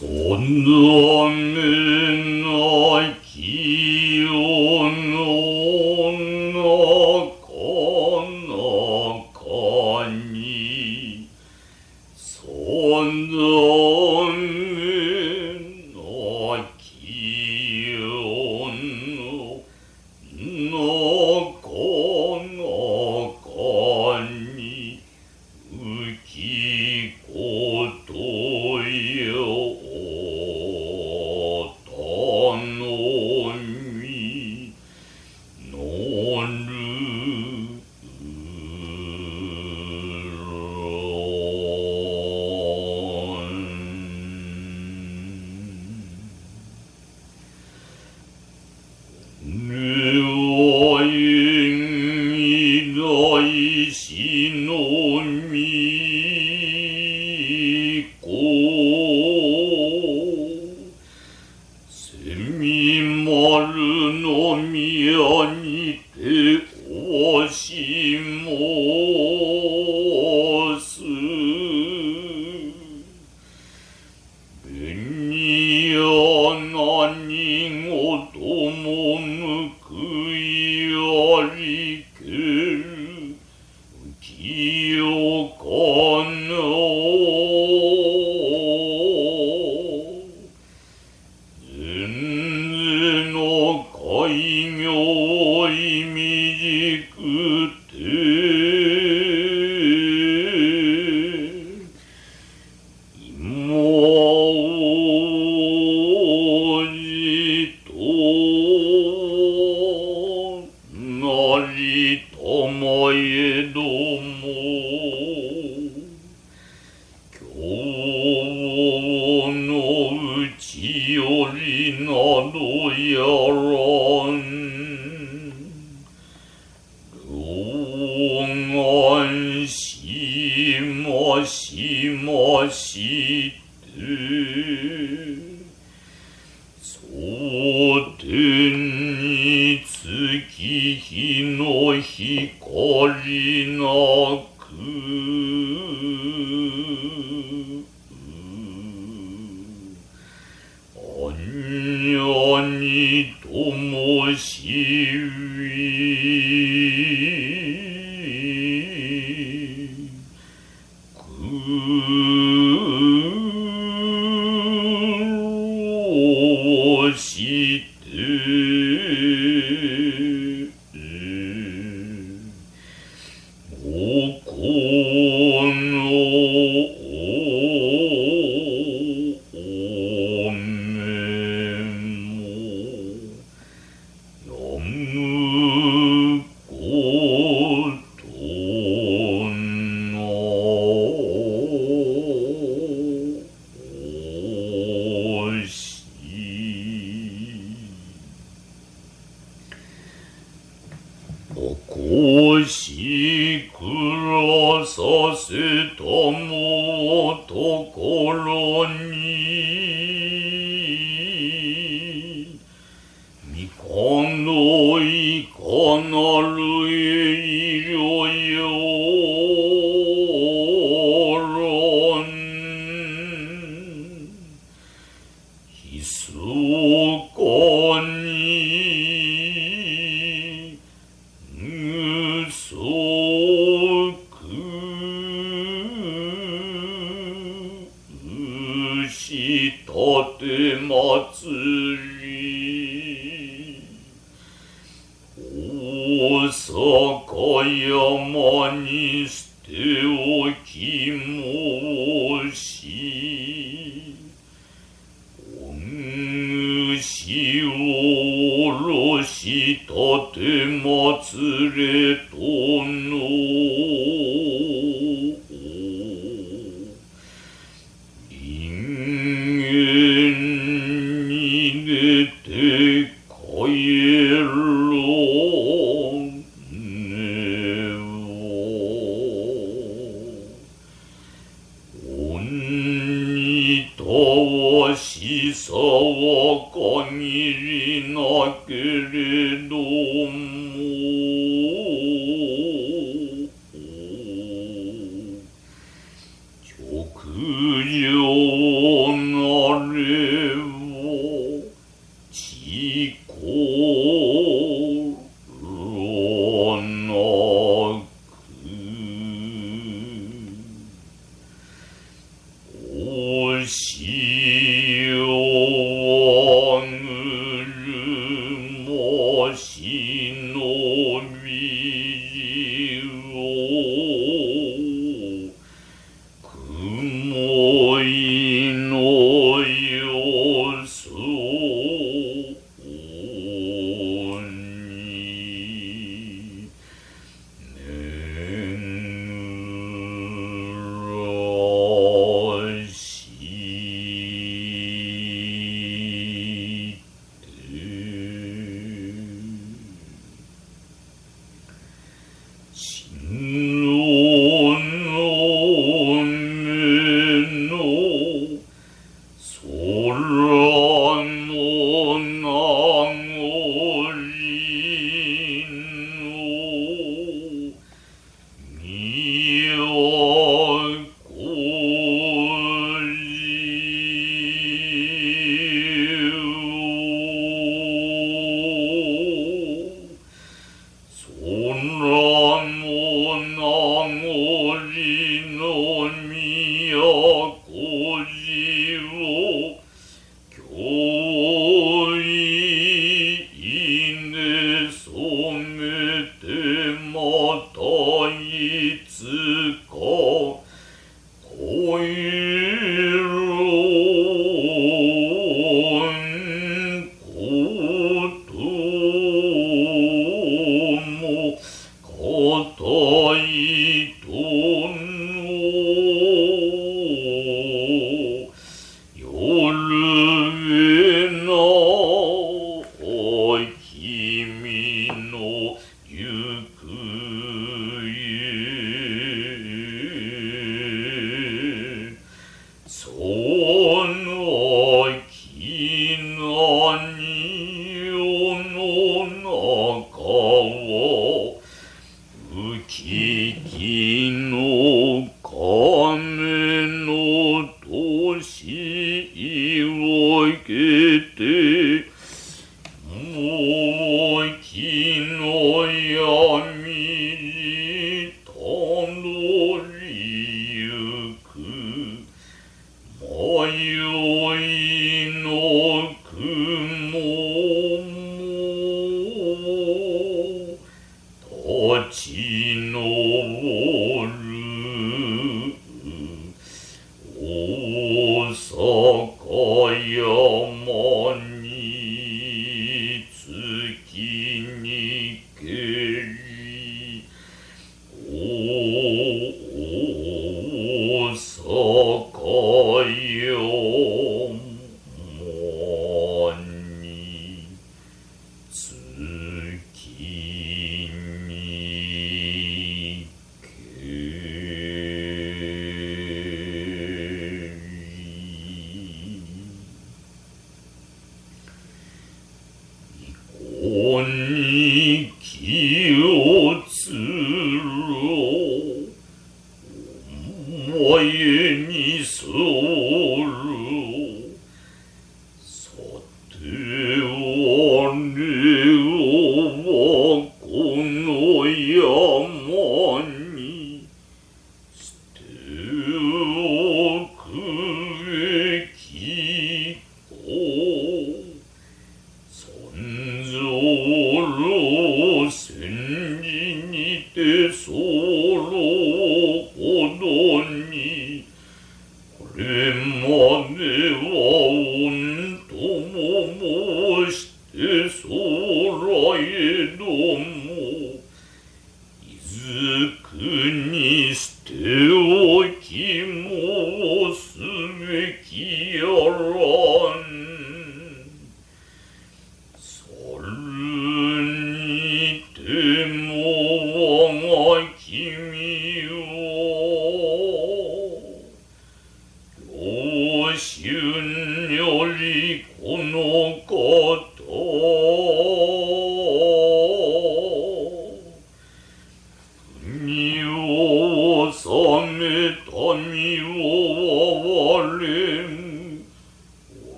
上ない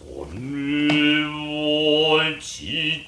それは父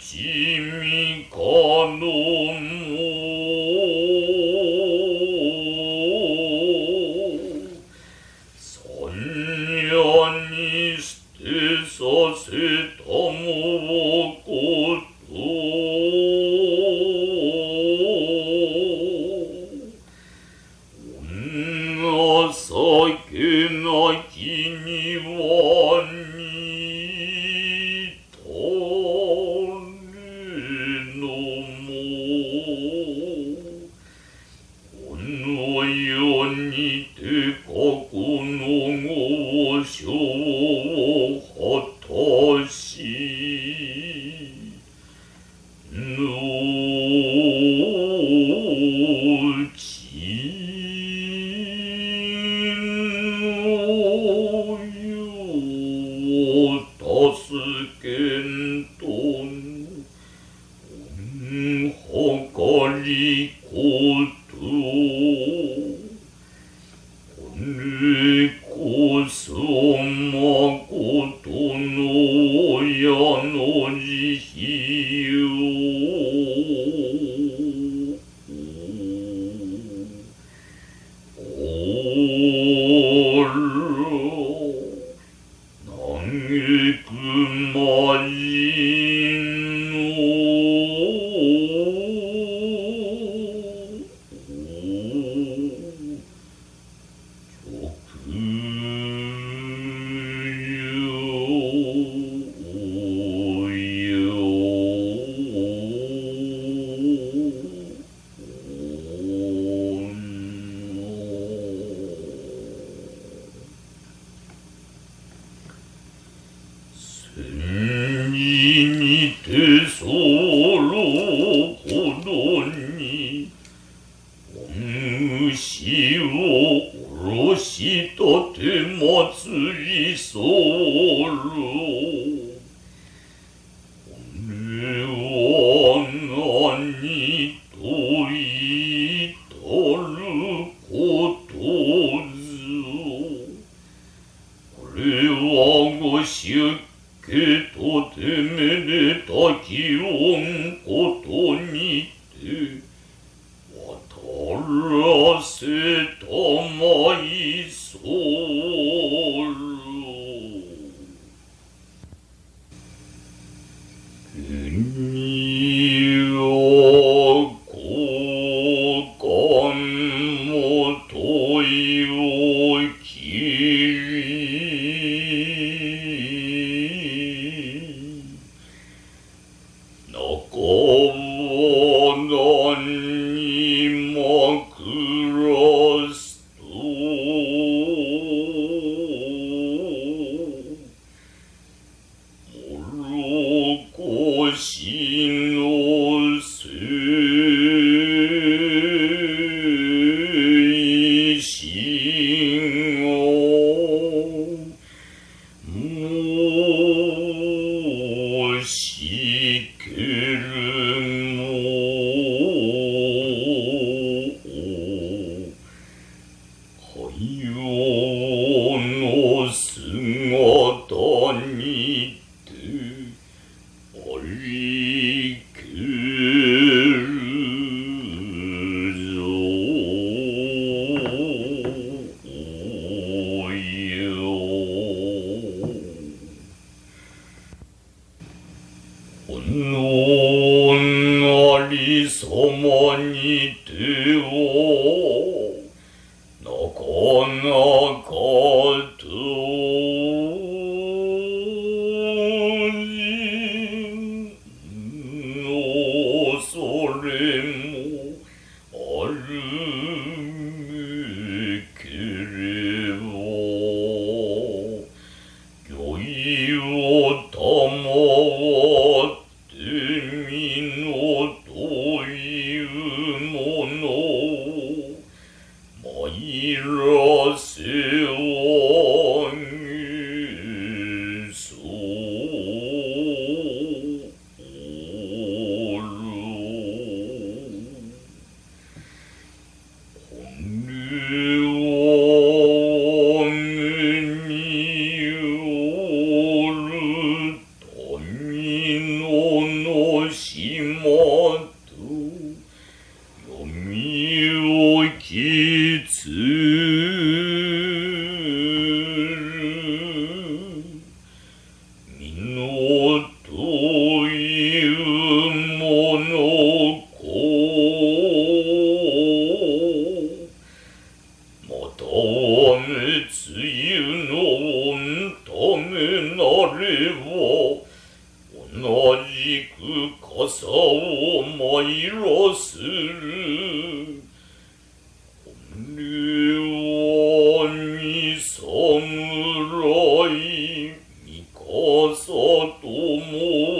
と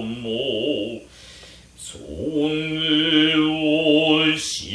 もそれをし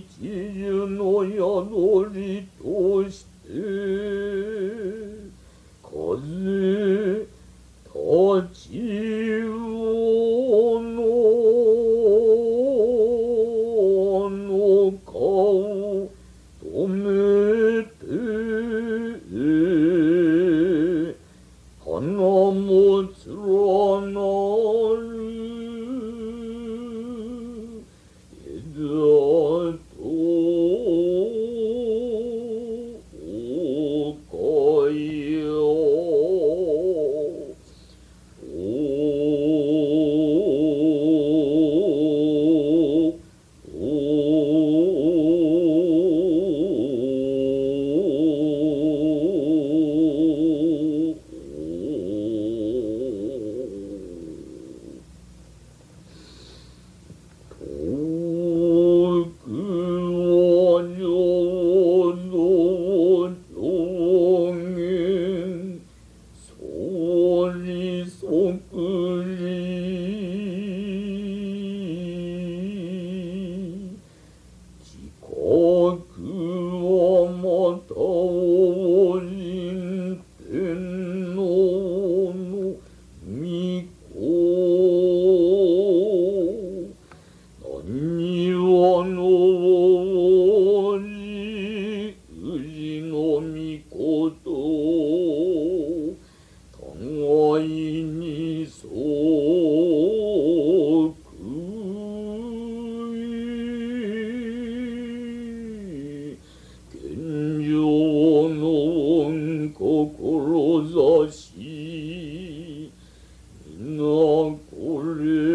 一樹の宿り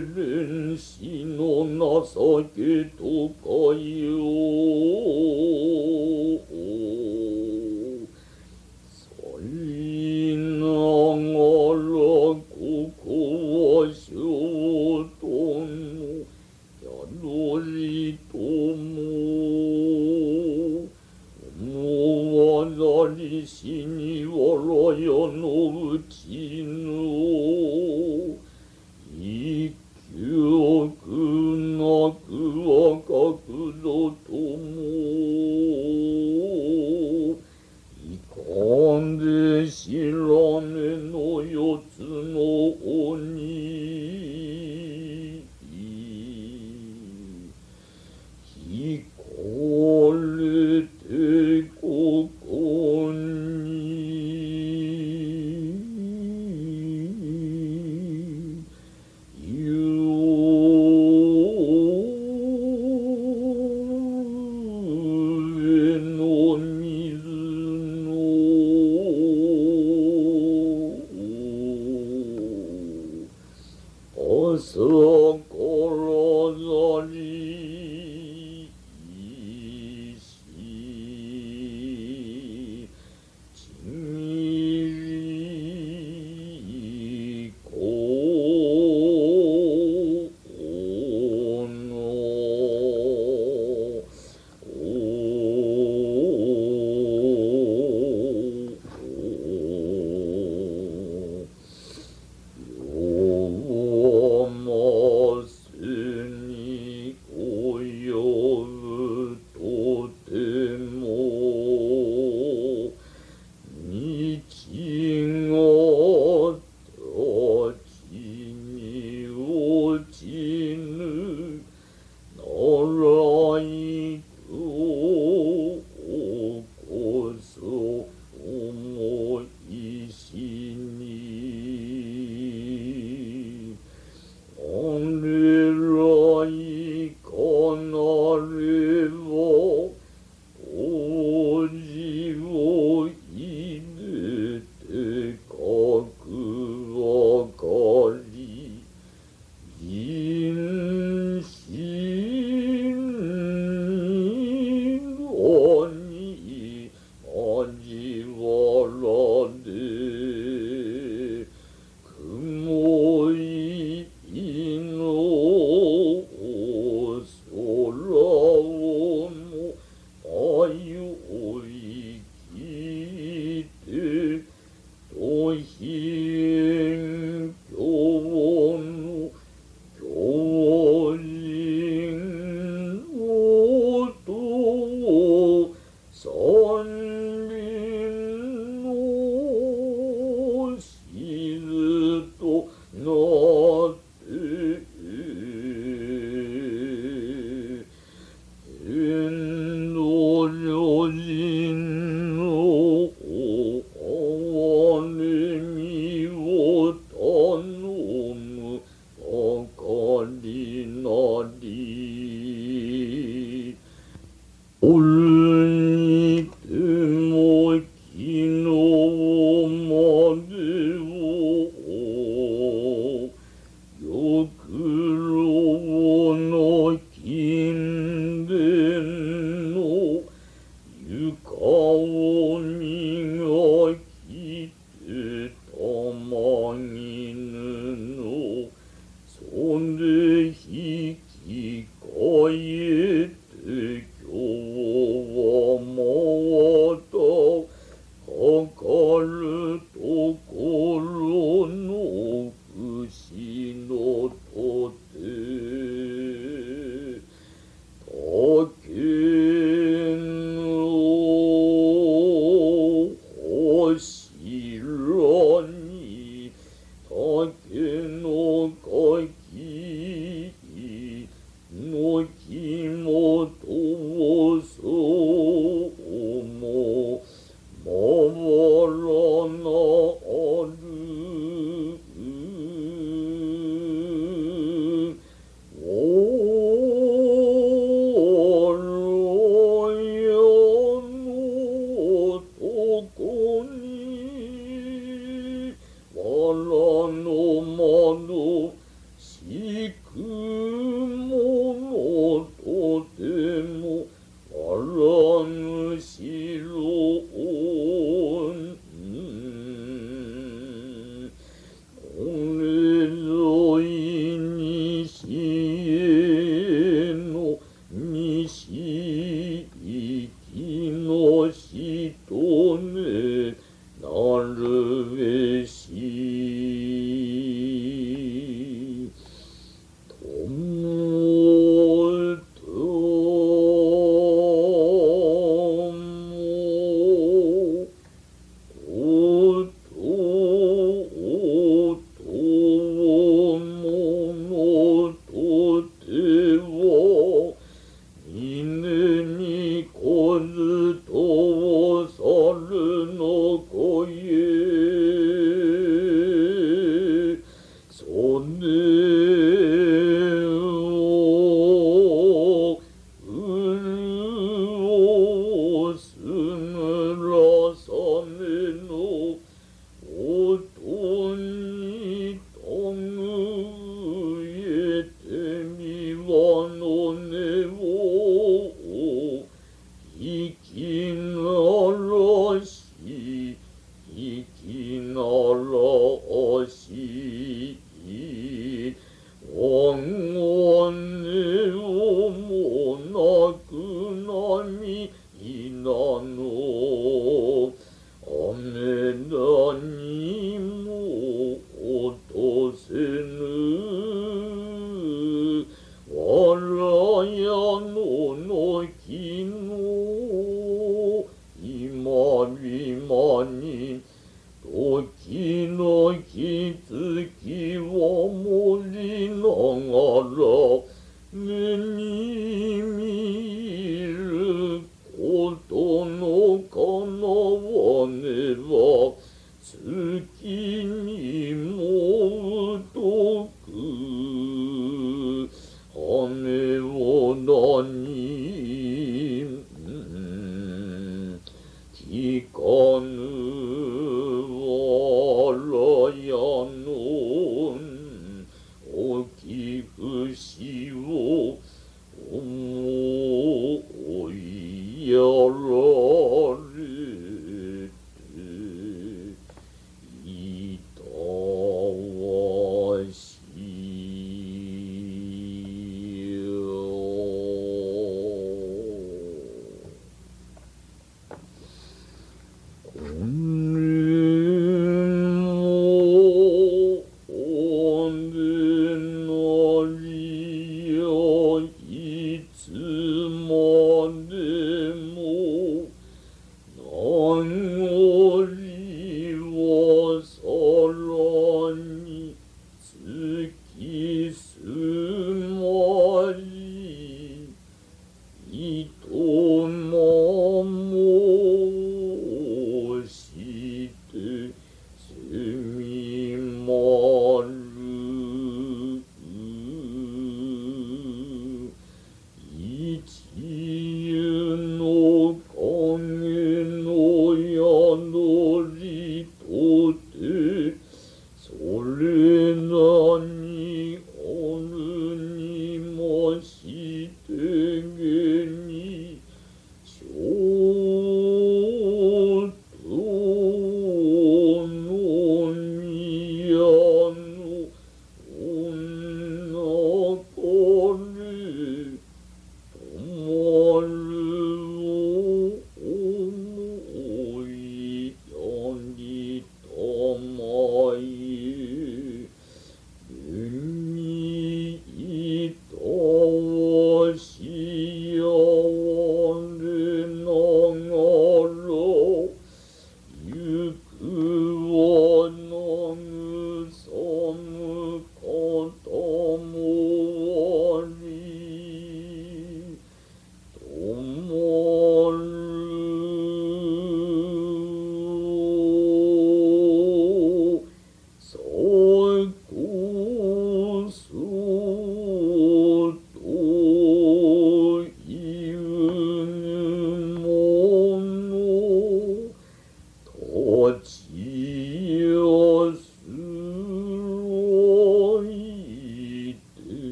連死の情けとかよ。قوم